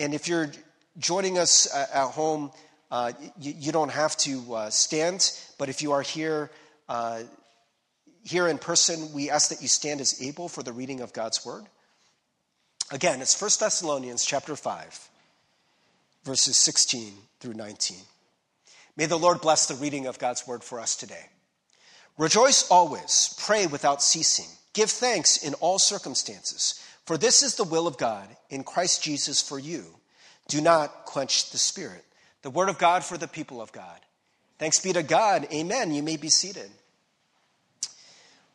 and if you're joining us uh, at home, uh, you, you, don't have to uh, stand, but if you are here, uh, here in person, we ask that you stand as able for the reading of God's word. Again, it's 1 Thessalonians chapter 5, verses 16 through 19. May the Lord bless the reading of God's word for us today. Rejoice always, pray without ceasing, give thanks in all circumstances, for this is the will of God in Christ Jesus for you. Do not quench the spirit. The word of God for the people of God. Thanks be to God. Amen. You may be seated.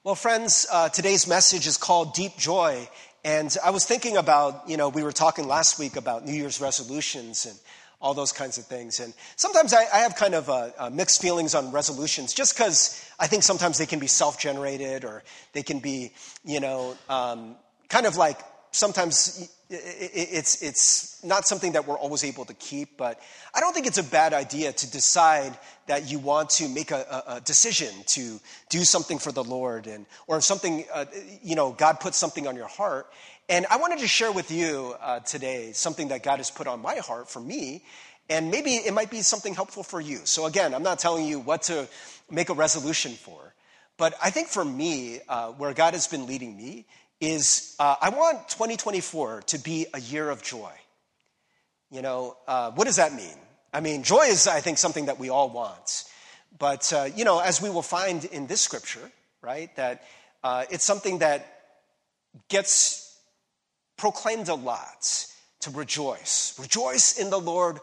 Well, friends, uh, today's message is called Deep Joy. And I was thinking about, you know, we were talking last week about New Year's resolutions and all those kinds of things. And sometimes I, I have kind of uh, uh, mixed feelings on resolutions just because I think sometimes they can be self generated or they can be, you know, um, kind of like sometimes it's, it's not something that we're always able to keep, but I don't think it's a bad idea to decide that you want to make a, a decision to do something for the Lord, and, or if something, uh, you know, God puts something on your heart. And I wanted to share with you uh, today something that God has put on my heart for me, and maybe it might be something helpful for you. So again, I'm not telling you what to make a resolution for, but I think for me, uh, where God has been leading me is uh, I want 2024 to be a year of joy. You know, uh, what does that mean? I mean, joy is, I think, something that we all want. But, uh, you know, as we will find in this scripture, right, that uh, it's something that gets proclaimed a lot to rejoice. Rejoice in the Lord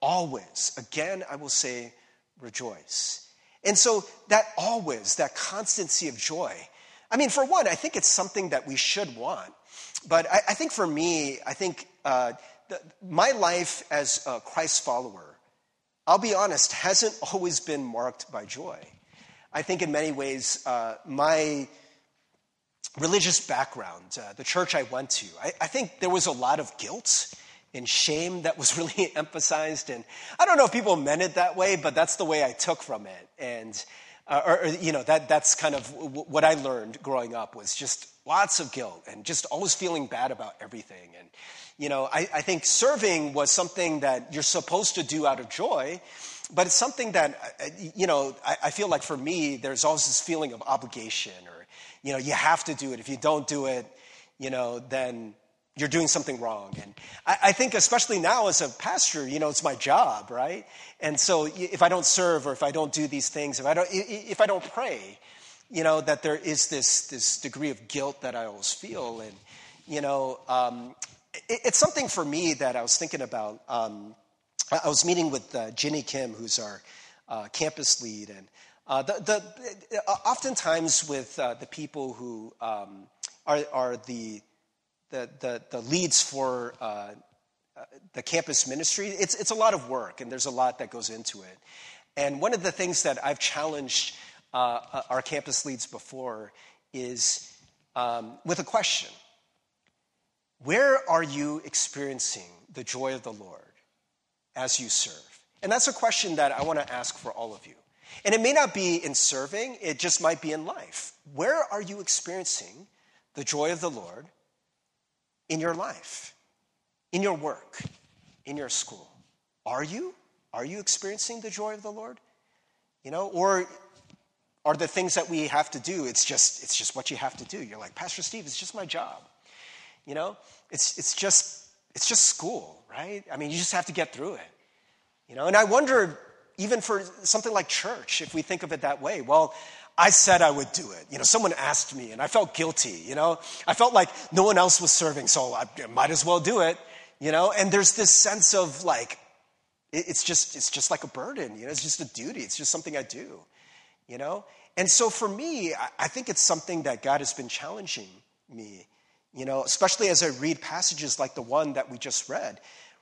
always. Again, I will say, rejoice. And so that always, that constancy of joy, I mean, for one, I think it's something that we should want. But I, I think for me, I think uh, the, my life as a Christ follower, I'll be honest, hasn't always been marked by joy. I think in many ways, uh, my religious background, uh, the church I went to, I, I, think there was a lot of guilt and shame that was really emphasized. And I don't know if people meant it that way, but that's the way I took from it. And uh, or, or, you know, that, that's kind of w- what I learned growing up was just lots of guilt and just always feeling bad about everything. And, you know, I, I think serving was something that you're supposed to do out of joy, but it's something that, uh, you know, I, I feel like for me, there's always this feeling of obligation or, you know, you have to do it. If you don't do it, you know, then you're doing something wrong. And I, I, think, especially now as a pastor, you know, it's my job, right? And so if I don't serve or if I don't do these things, if I don't, if I don't pray, you know, that there is this, this degree of guilt that I always feel. And, you know, um, it, it's something for me that I was thinking about. Um, I was meeting with uh, Jenny Kim, who's our uh, campus lead. And uh, the, the, oftentimes with uh, the people who um, are, are the the, the, the leads for uh, uh, the campus ministry, it's, it's a lot of work and there's a lot that goes into it. And one of the things that I've challenged uh, uh, our campus leads before is um, with a question Where are you experiencing the joy of the Lord as you serve? And that's a question that I want to ask for all of you. And it may not be in serving, it just might be in life. Where are you experiencing the joy of the Lord in your life, in your work, in your school? Are you? Are you experiencing the joy of the Lord? You know, or are the things that we have to do, it's just, it's just what you have to do. You're like, Pastor Steve, it's just my job. You know, it's, it's just, it's just school, right? I mean, you just have to get through it. You know, and I wonder, even for something like church, if we think of it that way, well, I said I would do it. You know, someone asked me and I felt guilty, you know. I felt like no one else was serving, so I might as well do it, you know. And there's this sense of like, it's just, it's just like a burden, you know, it's just a duty, it's just something I do, you know. And so for me, I think it's something that God has been challenging me, you know, especially as I read passages like the one that we just read.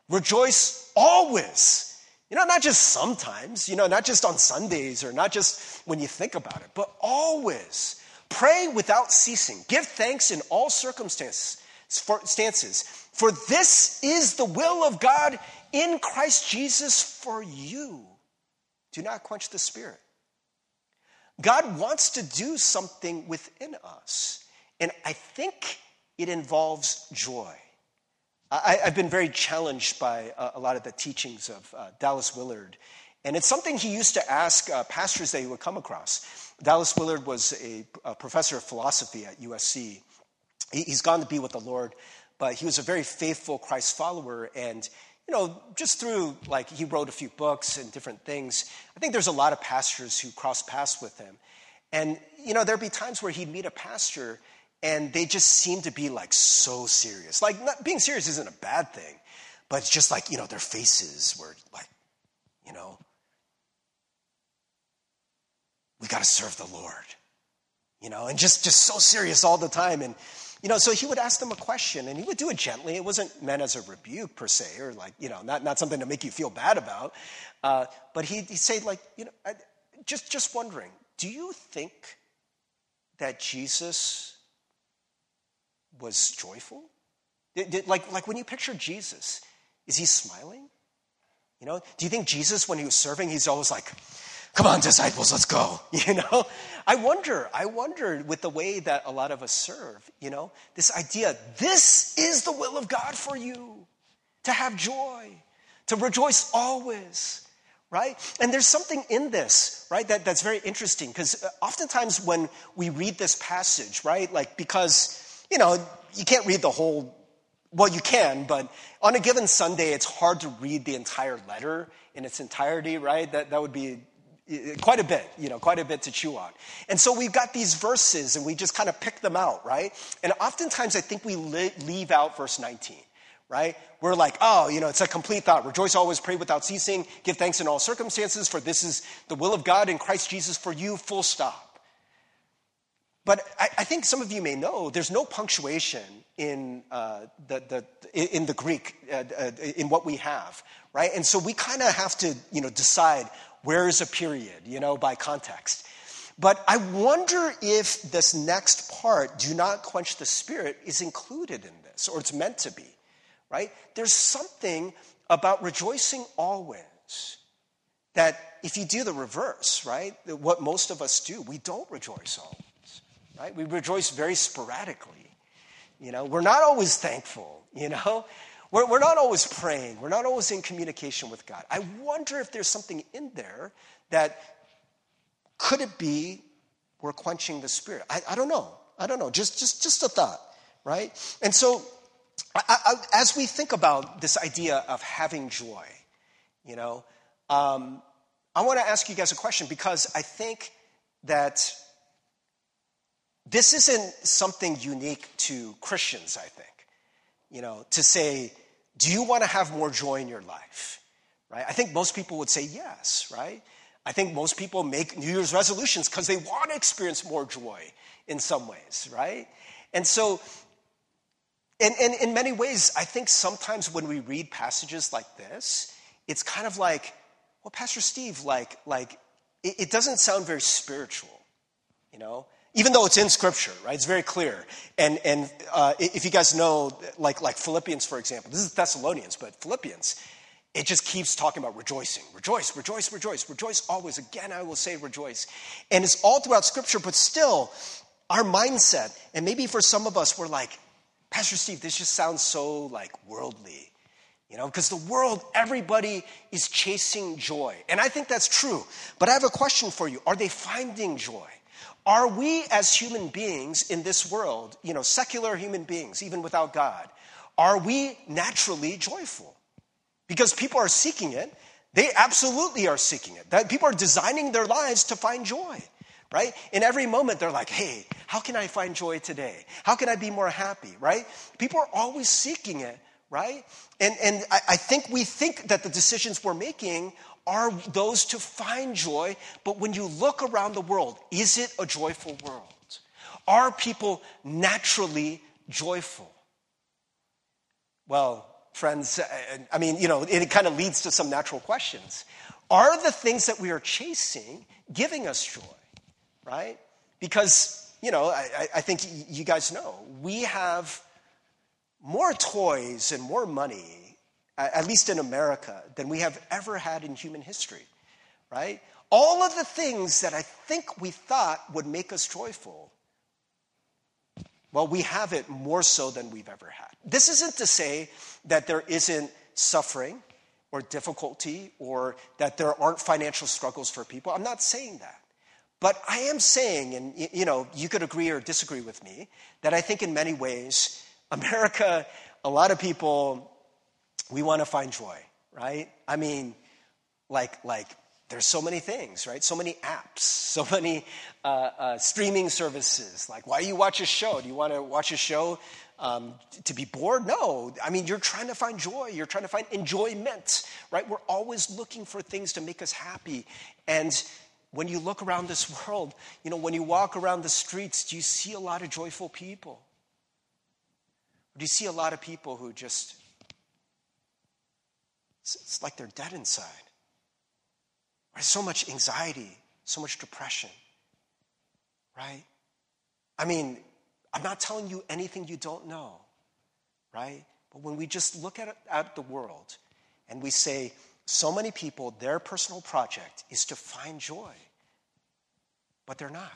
Rejoice always you know, not just sometimes, you know, not just on Sundays or not just when you think about it, but always. Pray without ceasing. Give thanks in all circumstances. For this is the will of God in Christ Jesus for you. Do not quench the spirit. God wants to do something within us, and I think it involves joy. I, have been very challenged by uh, a lot of the teachings of uh, Dallas Willard. And it's something he used to ask uh, pastors that he would come across. Dallas Willard was a, a professor of philosophy at USC. He, he's gone to be with the Lord, but he was a very faithful Christ follower. And, you know, just through, like, he wrote a few books and different things. I think there's a lot of pastors who cross paths with him. And, you know, there'd be times where he'd meet a pastor and they just seem to be like so serious. Like, not, being serious isn't a bad thing, but it's just like, you know, their faces were like, you know, we got to serve the Lord, you know, and just, just so serious all the time. And, you know, so he would ask them a question and he would do it gently. It wasn't meant as a rebuke per se, or like, you know, not, not something to make you feel bad about. Uh, but he'd, he'd say, like, you know, I, just, just wondering, do you think that Jesus was joyful? Did, did, like, like when you picture Jesus, is he smiling? You know, do you think Jesus, when he was serving, he's always like, come on, disciples, let's go? You know, I wonder, I wonder with the way that a lot of us serve, you know, this idea, this is the will of God for you to have joy, to rejoice always. Right? And there's something in this, right, that, that's very interesting because uh, oftentimes when we read this passage, right, like because you know, you can't read the whole, well, you can, but on a given Sunday, it's hard to read the entire letter in its entirety, right? That, that would be quite a bit, you know, quite a bit to chew on. And so we've got these verses and we just kind of pick them out, right? And oftentimes I think we leave out verse 19, right? We're like, oh, you know, it's a complete thought. Rejoice always, pray without ceasing, give thanks in all circumstances, for this is the will of God in Christ Jesus for you, full stop. But I, I, think some of you may know there's no punctuation in, uh, the, the, in the Greek, uh, uh, in what we have, right? And so we kind of have to, you know, decide where is a period, you know, by context. But I wonder if this next part, do not quench the spirit, is included in this, or it's meant to be, right? There's something about rejoicing always that if you do the reverse, right, what most of us do, we don't rejoice always right? We rejoice very sporadically. You know, we're not always thankful, you know? We're, we're not always praying. We're not always in communication with God. I wonder if there's something in there that could it be we're quenching the spirit? I, I don't know. I don't know. Just, just, just a thought, right? And so, I, I, as we think about this idea of having joy, you know, um, I want to ask you guys a question because I think that this isn't something unique to Christians, I think. You know, to say, do you want to have more joy in your life? Right? I think most people would say yes, right? I think most people make New Year's resolutions because they want to experience more joy in some ways, right? And so, and, and in many ways, I think sometimes when we read passages like this, it's kind of like, well, Pastor Steve, like, like it, it doesn't sound very spiritual, you know? Even though it's in scripture right it's very clear. And and uh, if you guys know like like philippians for example this is thessalonians but philippians it just keeps talking about rejoicing. Rejoice rejoice rejoice rejoice always. Again i will say rejoice. And it's all throughout scripture but still our mindset and maybe for some of us we're like pastor steve this just sounds so like worldly. You know because the world everybody is chasing joy. And i think that's true but i have a question for you. Are they finding joy are we as human beings in this world, you know, secular human beings, even without God, are we naturally joyful? Because people are seeking it. They absolutely are seeking it. That people are designing their lives to find joy, right? In every moment, they're like, hey, how can I find joy today? How can I be more happy, right? People are always seeking it, right? And, and I, I think we think that the decisions we're making are those to find joy, but when you look around the world, is it a joyful world? Are people naturally joyful? Well, friends, uh, I mean, you know, it kind of leads to some natural questions. Are the things that we are chasing giving us joy, right? Because, you know, I, I think you guys know, we have more toys and more money at least in America, than we have ever had in human history, right? All of the things that I think we thought would make us joyful, Well, we have it more so than we've ever had. This isn't to say that there isn't suffering or difficulty or that there aren't financial struggles for people. I'm not saying that. But I am saying, and you know, you could agree or disagree with me, that I think in many ways, America, a lot of people, we want to find joy, right? I mean, like, like there's so many things, right? So many apps, so many uh, uh, streaming services. Like, why do you watch a show? Do you want to watch a show um, to be bored? No. I mean, you're trying to find joy. You're trying to find enjoyment, right? We're always looking for things to make us happy. And when you look around this world, you know, when you walk around the streets, do you see a lot of joyful people? Or do you see a lot of people who just, it's like they're dead inside? There's so much anxiety, so much depression, right? I mean, I'm not telling you anything you don't know, right? But when we just look at, at the world and we say, so many people, their personal project is to find joy, but they're not,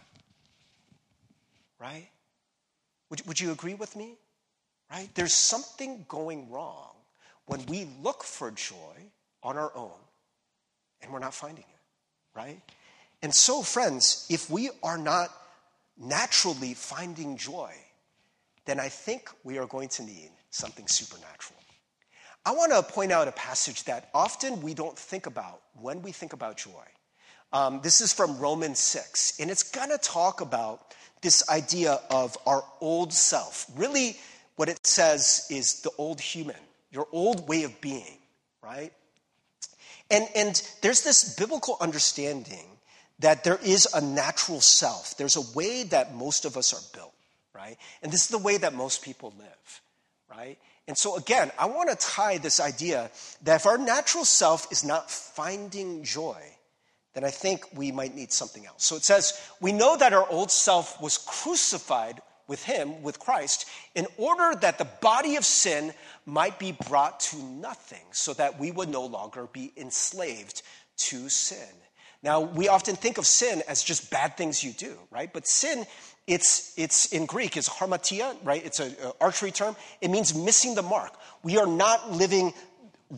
right? Would, would you agree with me? Right? There's something going wrong when we look for joy on our own and we're not finding it, right? And so, friends, if we are not naturally finding joy, then I think we are going to need something supernatural. I want to point out a passage that often we don't think about when we think about joy. Um, this is from Romans 6, and it's going to talk about this idea of our old self. Really, what it says is the old human, your old way of being, right? And, and there's this biblical understanding that there is a natural self. There's a way that most of us are built, right? And this is the way that most people live, right? And so, again, I want to tie this idea that if our natural self is not finding joy, then I think we might need something else. So it says, We know that our old self was crucified with him, with Christ, in order that the body of sin might be brought to nothing, so that we would no longer be enslaved to sin. Now, we often think of sin as just bad things you do, right? But sin, it's, it's in Greek, is hamartia, right? It's an archery term. It means missing the mark. We are not living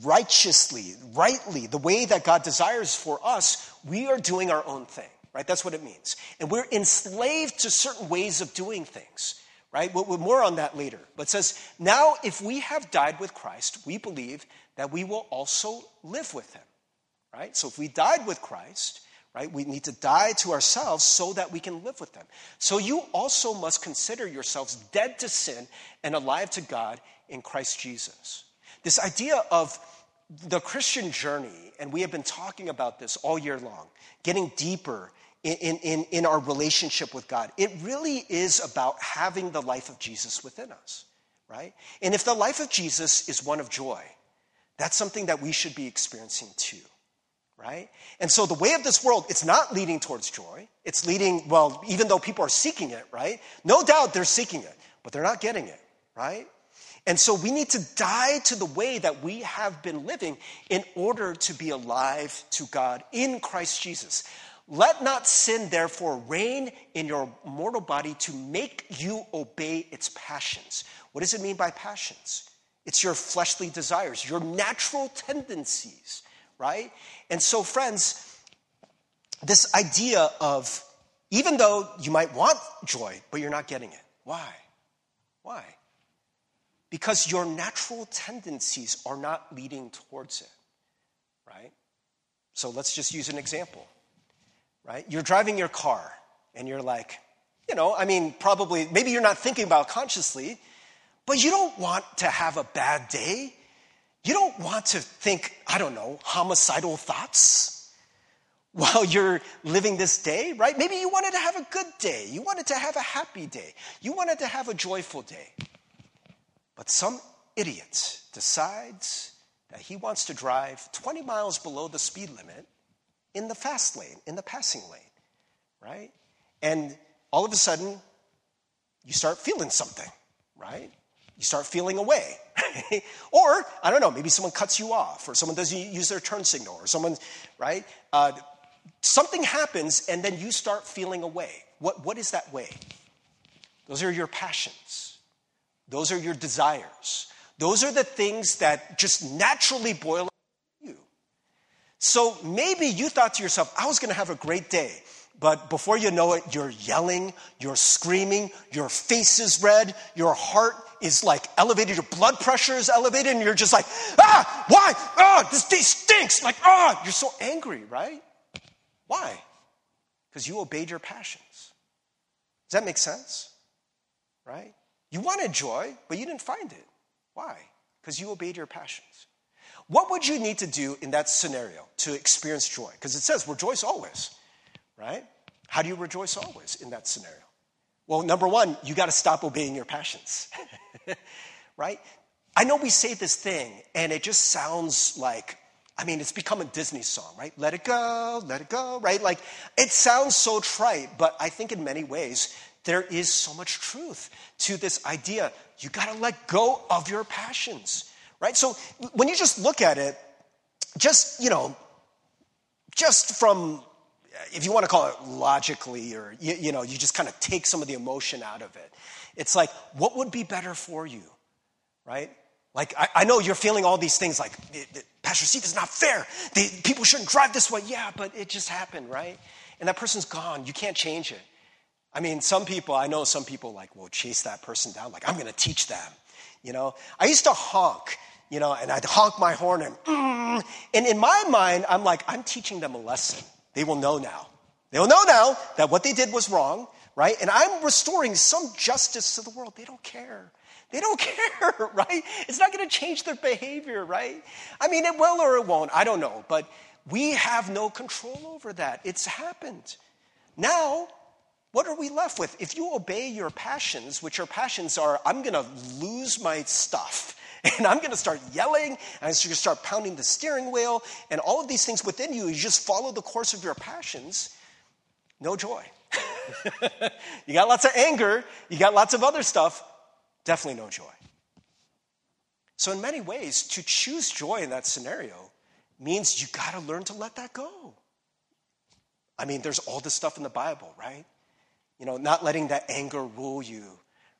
righteously, rightly, the way that God desires for us. We are doing our own thing right? That's what it means. And we're enslaved to certain ways of doing things, right? We'll more on that later. But it says, now if we have died with Christ, we believe that we will also live with him, right? So if we died with Christ, right, we need to die to ourselves so that we can live with them. So you also must consider yourselves dead to sin and alive to God in Christ Jesus. This idea of the Christian journey, and we have been talking about this all year long, getting deeper in, in, in our relationship with God. It really is about having the life of Jesus within us, right? And if the life of Jesus is one of joy, that's something that we should be experiencing too, right? And so the way of this world, it's not leading towards joy. It's leading, well, even though people are seeking it, right? No doubt they're seeking it, but they're not getting it, right? And so we need to die to the way that we have been living in order to be alive to God in Christ Jesus. Let not sin, therefore, reign in your mortal body to make you obey its passions. What does it mean by passions? It's your fleshly desires, your natural tendencies, right? And so, friends, this idea of even though you might want joy, but you're not getting it. Why? Why? Because your natural tendencies are not leading towards it, right? So let's just use an example right? You're driving your car and you're like, you know, I mean, probably, maybe you're not thinking about consciously, but you don't want to have a bad day. You don't want to think, I don't know, homicidal thoughts while you're living this day, right? Maybe you wanted to have a good day. You wanted to have a happy day. You wanted to have a joyful day. But some idiot decides that he wants to drive 20 miles below the speed limit in the fast lane, in the passing lane, right? And all of a sudden, you start feeling something, right? You start feeling away. or, I don't know, maybe someone cuts you off, or someone doesn't use their turn signal, or someone, right? Uh, something happens, and then you start feeling away. What, what is that way? Those are your passions. Those are your desires. Those are the things that just naturally boil. So maybe you thought to yourself, I was going to have a great day. But before you know it, you're yelling, you're screaming, your face is red, your heart is like elevated, your blood pressure is elevated, and you're just like, ah, why? Ah, this day stinks. Like, ah, you're so angry, right? Why? Because you obeyed your passions. Does that make sense? Right? You wanted joy, but you didn't find it. Why? Because you obeyed your passions. What would you need to do in that scenario to experience joy? Because it says rejoice always right? How do you rejoice always in that scenario? Well, number one, you got to stop obeying your passions, right? I know we say this thing, and it just sounds like, I mean, it's become a Disney song, right? Let it go, let it go, right? Like, it sounds so trite, but I think in many ways, there is so much truth to this idea. You got to let go of your passions, right? So when you just look at it, just, you know, just from if you want to call it logically, or you, you know, you just kind of take some of the emotion out of it. It's like, what would be better for you, right? Like, I, I know you're feeling all these things like, Pastor Steve, is not fair. The, people shouldn't drive this way. Yeah, but it just happened, right? And that person's gone. You can't change it. I mean, some people, I know some people like will chase that person down, like, I'm going to teach them. You know, I used to honk, you know, and I'd honk my horn and, mm, and in my mind, I'm like, I'm teaching them a lesson. They will know now. They will know now that what they did was wrong, right? And I'm restoring some justice to the world. They don't care. They don't care, right? It's not going to change their behavior, right? I mean, it will or it won't. I don't know. But we have no control over that. It's happened. Now, what are we left with? If you obey your passions, which your passions are, I'm going to lose my stuff and I'm going to start yelling, and I'm going to start pounding the steering wheel, and all of these things within you, you just follow the course of your passions, no joy. you got lots of anger, you got lots of other stuff, definitely no joy. So, in many ways, to choose joy in that scenario means you got to learn to let that go. I mean, there's all this stuff in the Bible, right? You know, not letting that anger rule you,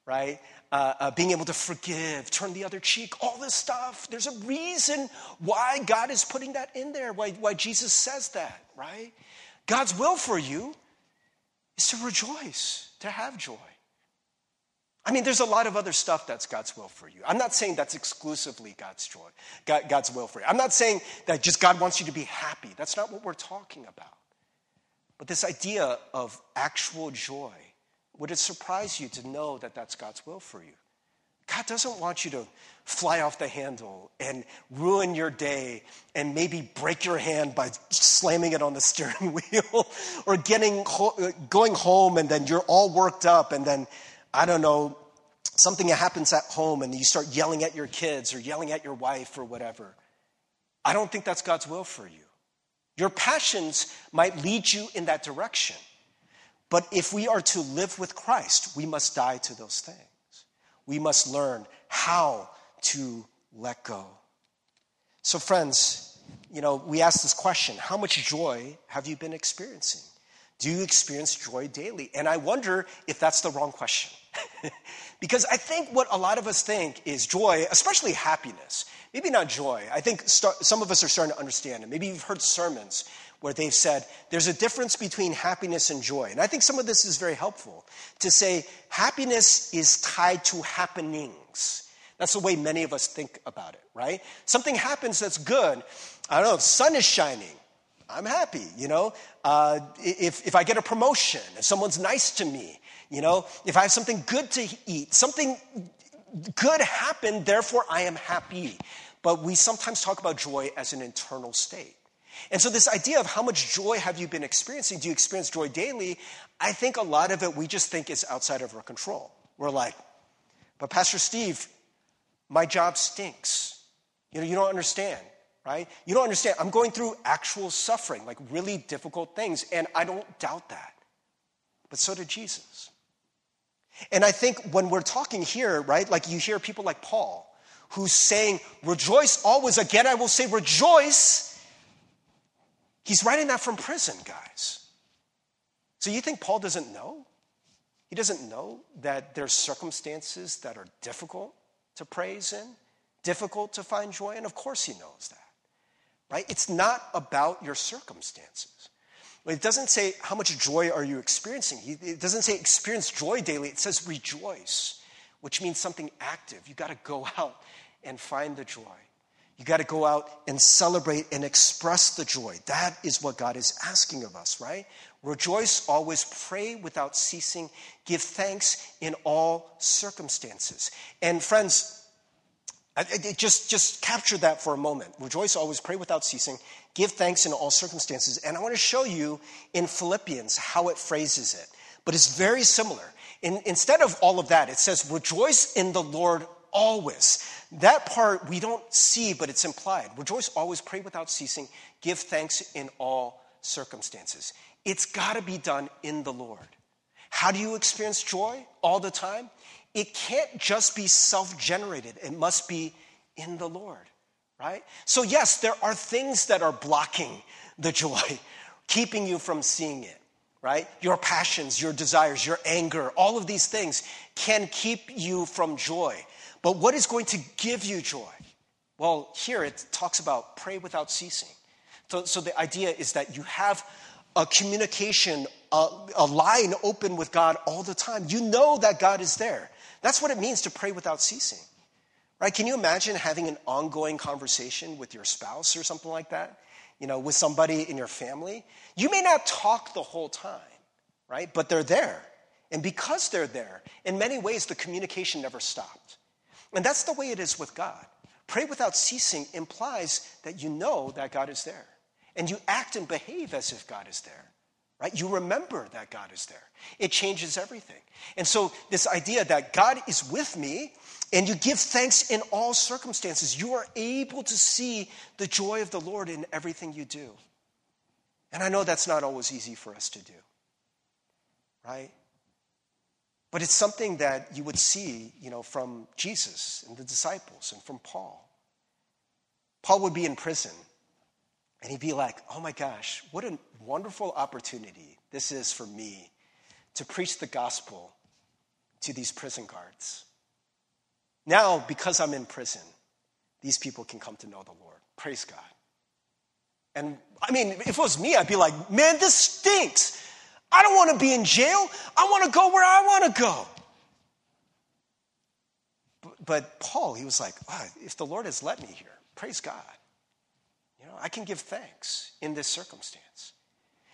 right? Uh, uh, being able to forgive, turn the other cheek, all this stuff. There's a reason why God is putting that in there, why, why Jesus says that, right? God's will for you is to rejoice, to have joy. I mean, there's a lot of other stuff that's God's will for you. I'm not saying that's exclusively God's joy, God, God's will for you. I'm not saying that just God wants you to be happy. That's not what we're talking about. But this idea of actual joy would it surprise you to know that that's God's will for you? God doesn't want you to fly off the handle and ruin your day and maybe break your hand by slamming it on the steering wheel or getting going home and then you're all worked up and then I don't know something happens at home and you start yelling at your kids or yelling at your wife or whatever. I don't think that's God's will for you. Your passions might lead you in that direction. But if we are to live with Christ, we must die to those things. We must learn how to let go. So, friends, you know, we ask this question How much joy have you been experiencing? Do you experience joy daily? And I wonder if that's the wrong question. because I think what a lot of us think is joy, especially happiness. Maybe not joy. I think start, some of us are starting to understand it. Maybe you've heard sermons where they've said there's a difference between happiness and joy. And I think some of this is very helpful to say happiness is tied to happenings. That's the way many of us think about it, right? Something happens that's good. I don't know, the sun is shining. I'm happy, you know? Uh, if, if I get a promotion, if someone's nice to me, you know? If I have something good to eat, something good happened, therefore I am happy. But we sometimes talk about joy as an internal state. And so, this idea of how much joy have you been experiencing? Do you experience joy daily? I think a lot of it we just think is outside of our control. We're like, but Pastor Steve, my job stinks. You know, you don't understand, right? You don't understand. I'm going through actual suffering, like really difficult things, and I don't doubt that. But so did Jesus. And I think when we're talking here, right, like you hear people like Paul, who's saying, rejoice always. Again, I will say, rejoice He's writing that from prison, guys. So you think Paul doesn't know? He doesn't know that there's circumstances that are difficult to praise in, difficult to find joy in? Of course, he knows that. Right? It's not about your circumstances. It doesn't say how much joy are you experiencing. It doesn't say experience joy daily. It says rejoice, which means something active. You got to go out and find the joy. You got to go out and celebrate and express the joy. That is what God is asking of us, right? Rejoice always, pray without ceasing, give thanks in all circumstances. And friends, just, just capture that for a moment. Rejoice always, pray without ceasing, give thanks in all circumstances. And I want to show you in Philippians how it phrases it. But it's very similar. In, instead of all of that, it says, rejoice in the Lord always. That part we don't see, but it's implied. Rejoice always, pray without ceasing, give thanks in all circumstances. It's got to be done in the Lord. How do you experience joy all the time? it can't just be self generated, it must be in the Lord, right? So, yes, there are things that are blocking the joy, keeping you from seeing it, right? Your passions, your desires, your anger, all of these things can keep you from joy. But what is going to give you joy? Well, here it talks about pray without ceasing. So, so the idea is that you have a communication, a, a line open with God all the time. You know that God is there. That's what it means to pray without ceasing. Right? Can you imagine having an ongoing conversation with your spouse or something like that? You know, with somebody in your family? You may not talk the whole time, right? But they're there. And because they're there, in many ways, the communication never stopped. And that's the way it is with God. Pray without ceasing implies that you know that God is there. And you act and behave as if God is there right? You remember that God is there. It changes everything. And so, this idea that God is with me and you give thanks in all circumstances, you are able to see the joy of the Lord in everything you do. And I know that's not always easy for us to do, right? But it's something that you would see, you know, from Jesus and the disciples and from Paul. Paul would be in prison and he'd be like, oh my gosh, what a wonderful opportunity this is for me to preach the gospel to these prison guards. Now, because I'm in prison, these people can come to know the Lord. Praise God. And I mean, if it was me, I'd be like, man, this stinks. I don't want to be in jail. I want to go where I want to go. But, but Paul, he was like, oh, if the Lord has let me here, praise God. You know, I can give thanks in this circumstance.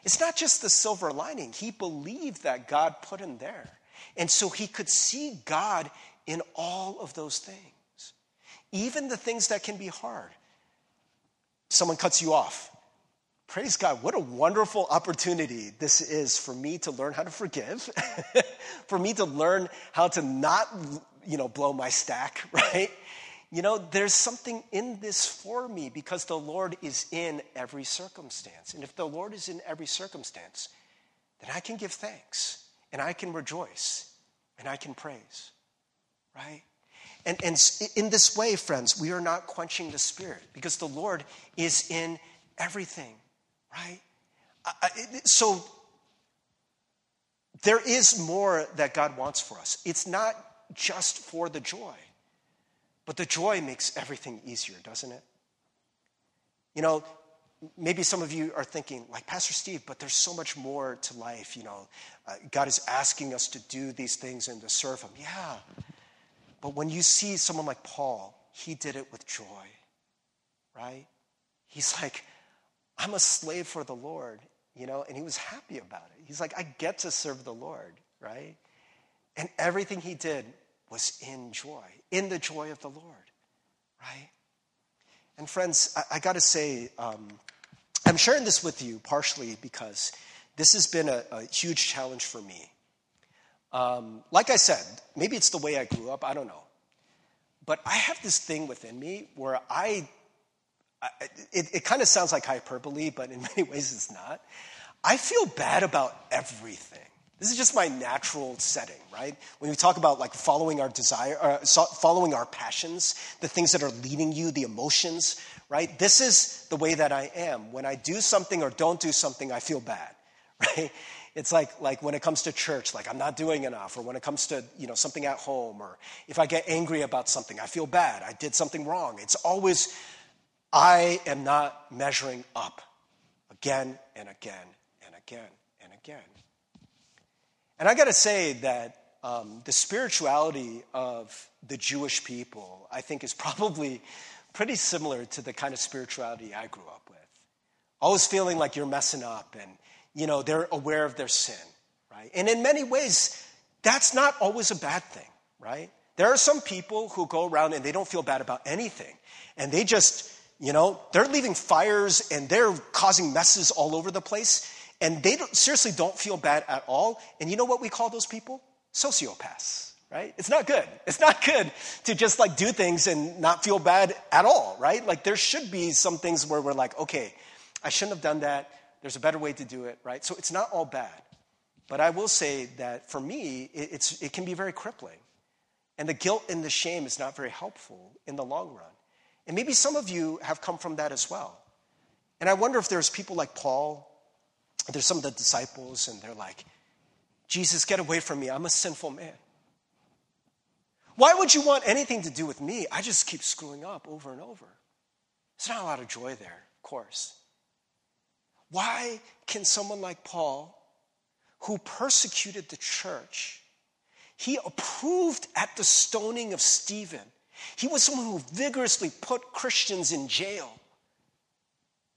It's not just the silver lining. He believed that God put him there. And so he could see God in all of those things, even the things that can be hard. Someone cuts you off. Praise God, what a wonderful opportunity this is for me to learn how to forgive, for me to learn how to not, you know, blow my stack, right? you know, there's something in this for me because the Lord is in every circumstance. And if the Lord is in every circumstance, then I can give thanks and I can rejoice and I can praise, right? And, and in this way, friends, we are not quenching the Spirit because the Lord is in everything, right? So there is more that God wants for us. It's not just for the joy. But the joy makes everything easier, doesn't it? You know, maybe some of you are thinking, like Pastor Steve, but there's so much more to life. You know, uh, God is asking us to do these things and to serve Him. Yeah. But when you see someone like Paul, he did it with joy, right? He's like, I'm a slave for the Lord, you know, and he was happy about it. He's like, I get to serve the Lord, right? And everything he did was in joy, in the joy of the Lord, right? And friends, I, I got to say, um, I'm sharing this with you partially because this has been a, a huge challenge for me. Um, like I said, maybe it's the way I grew up, I don't know. But I have this thing within me where I, I it, it kind of sounds like hyperbole, but in many ways it's not. I feel bad about everything. This is just my natural setting, right? When we talk about like following our desire, uh, following our passions, the things that are leading you, the emotions, right? This is the way that I am. When I do something or don't do something, I feel bad, right? It's like, like when it comes to church, like I'm not doing enough, or when it comes to you know, something at home, or if I get angry about something, I feel bad, I did something wrong. It's always, I am not measuring up again and again and again and again. And I got to say that um, the spirituality of the Jewish people, I think, is probably pretty similar to the kind of spirituality I grew up with. Always feeling like you're messing up and you know, they're aware of their sin, right? And in many ways, that's not always a bad thing, right? There are some people who go around and they don't feel bad about anything. And they just, you know, they're leaving fires and they're causing messes all over the place. And they don't, seriously don't feel bad at all. And you know what we call those people? Sociopaths, right? It's not good. It's not good to just like do things and not feel bad at all, right? Like there should be some things where we're like, okay, I shouldn't have done that. There's a better way to do it, right? So it's not all bad. But I will say that for me, it, it's, it can be very crippling. And the guilt and the shame is not very helpful in the long run. And maybe some of you have come from that as well. And I wonder if there's people like Paul, there's some of the disciples, and they're like, Jesus, get away from me. I'm a sinful man. Why would you want anything to do with me? I just keep screwing up over and over. There's not a lot of joy there, of course. Why can someone like Paul, who persecuted the church, he approved at the stoning of Stephen. He was someone who vigorously put Christians in jail.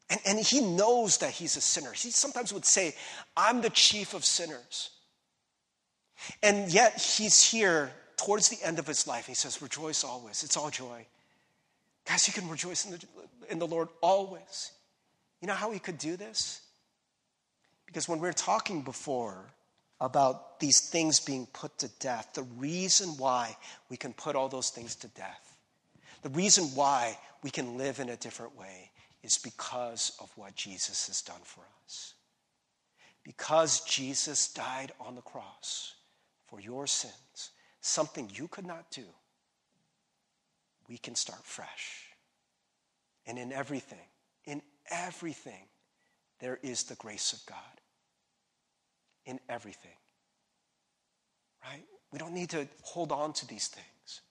And, and he knows that he's a sinner. He sometimes would say, I'm the chief of sinners. And yet he's here towards the end of his life. He says, Rejoice always. It's all joy. Guys, you can rejoice in the, in the Lord always. You know how he could do this? Because when we are talking before about these things being put to death, the reason why we can put all those things to death, the reason why we can live in a different way is because of what Jesus has done for us. Because Jesus died on the cross for your sins, something you could not do, we can start fresh. And in everything, in everything, there is the grace of God. In everything. Right? We don't need to hold on to these things.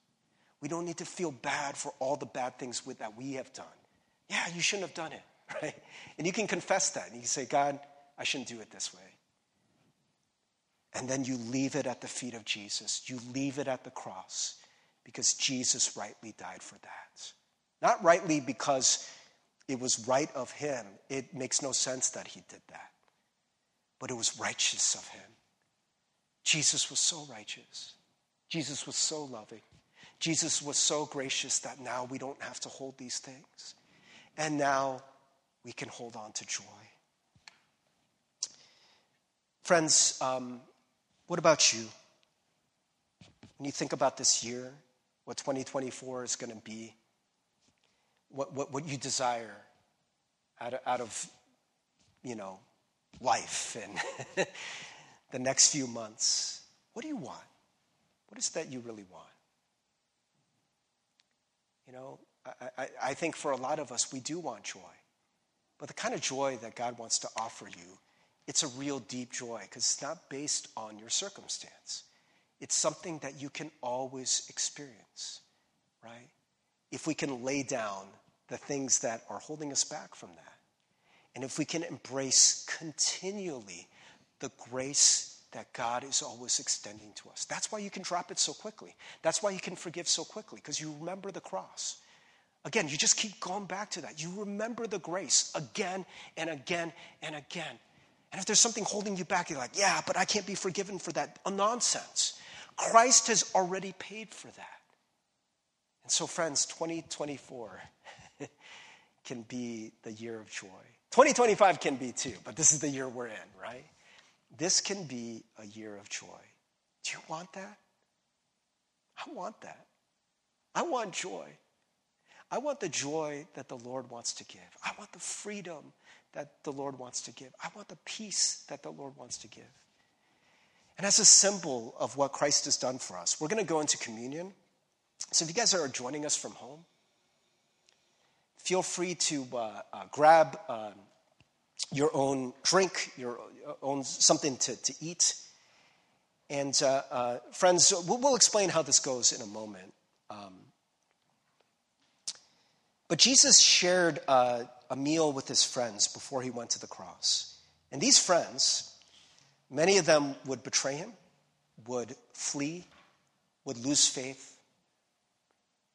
We don't need to feel bad for all the bad things with, that we have done. Yeah, you shouldn't have done it, right? And you can confess that. And you can say, God, I shouldn't do it this way. And then you leave it at the feet of Jesus. You leave it at the cross because Jesus rightly died for that. Not rightly because it was right of him. It makes no sense that he did that. But it was righteous of him. Jesus was so righteous. Jesus was so loving. Jesus was so gracious that now we don't have to hold these things. And now we can hold on to joy. Friends, um, what about you? When you think about this year, what 2024 is going to be, what, what, what you desire out of, out of, you know, life and the next few months. What do you want? What is that you really want? You know, I, I, I think for a lot of us, we do want joy. But the kind of joy that God wants to offer you, it's a real deep joy because it's not based on your circumstance. It's something that you can always experience, right? If we can lay down the things that are holding us back from that. And if we can embrace continually the grace that God is always extending to us. That's why you can drop it so quickly. That's why you can forgive so quickly, because you remember the cross. Again, you just keep going back to that. You remember the grace again and again and again. And if there's something holding you back, you're like, yeah, but I can't be forgiven for that. Nonsense. Christ has already paid for that. And so, friends, 2024 can be the year of joy. 2025 can be too, but this is the year we're in, right? This can be a year of joy. Do you want that? I want that. I want joy. I want the joy that the Lord wants to give. I want the freedom that the Lord wants to give. I want the peace that the Lord wants to give. And as a symbol of what Christ has done for us, we're going to go into communion. So if you guys are joining us from home, feel free to uh, uh, grab um, your own drink, your own something to, to eat. And uh, uh, friends, we'll, we'll, explain how this goes in a moment. Um, but Jesus shared uh, a meal with his friends before he went to the cross. And these friends, many of them would betray him, would flee, would lose faith,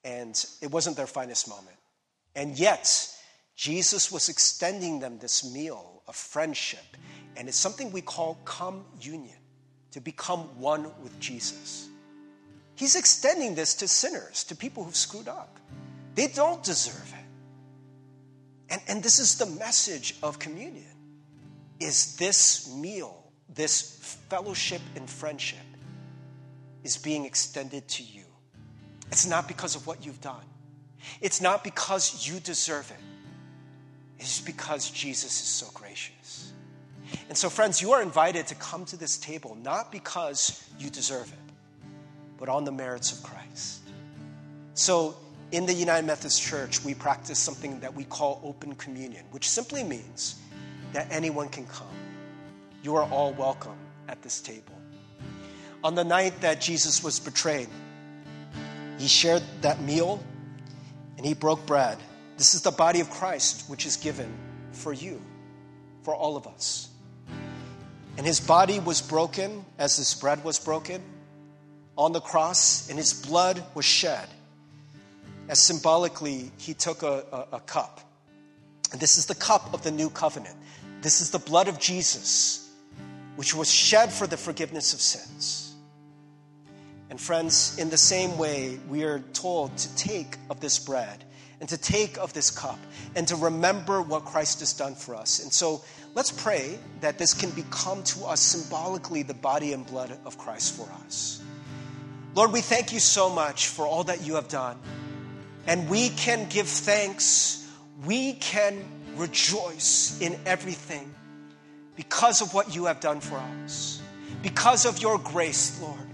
and it wasn't their finest moment. And yet, Jesus was extending them this meal of friendship, and it's something we call communion, to become one with Jesus. He's extending this to sinners, to people who've screwed up. They don't deserve it. And, and this is the message of communion is this meal, this fellowship and friendship is being extended to you. It's not because of what you've done. It's not because you deserve it. It's because Jesus is so gracious. And so, friends, you are invited to come to this table not because you deserve it, but on the merits of Christ. So, in the United Methodist Church, we practice something that we call open communion, which simply means that anyone can come. You are all welcome at this table. On the night that Jesus was betrayed, he shared that meal and he broke bread. This is the body of Christ, which is given for you, for all of us. And his body was broken as this bread was broken on the cross, and his blood was shed. As symbolically, he took a, a, a cup. And this is the cup of the new covenant. This is the blood of Jesus, which was shed for the forgiveness of sins. And friends, in the same way, we are told to take of this bread and to take of this cup and to remember what Christ has done for us. And so let's pray that this can become to us symbolically the body and blood of Christ for us. Lord, we thank you so much for all that you have done. And we can give thanks. We can rejoice in everything because of what you have done for us. Because of your grace, Lord.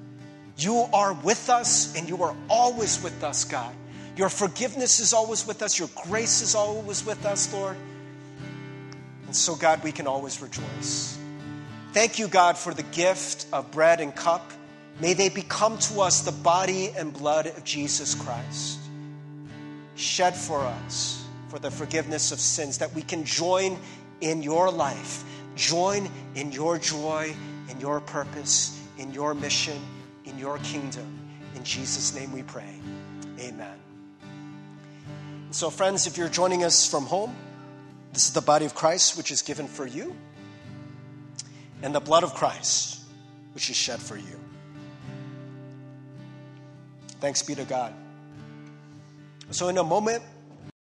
You are with us and you are always with us, God. Your forgiveness is always with us. Your grace is always with us, Lord. And so, God, we can always rejoice. Thank you, God, for the gift of bread and cup. May they become to us the body and blood of Jesus Christ, shed for us for the forgiveness of sins, that we can join in your life, join in your joy, in your purpose, in your mission, in your kingdom. In Jesus' name we pray. Amen. So, friends, if you're joining us from home, this is the body of Christ, which is given for you, and the blood of Christ, which is shed for you. Thanks be to God. So, in a moment,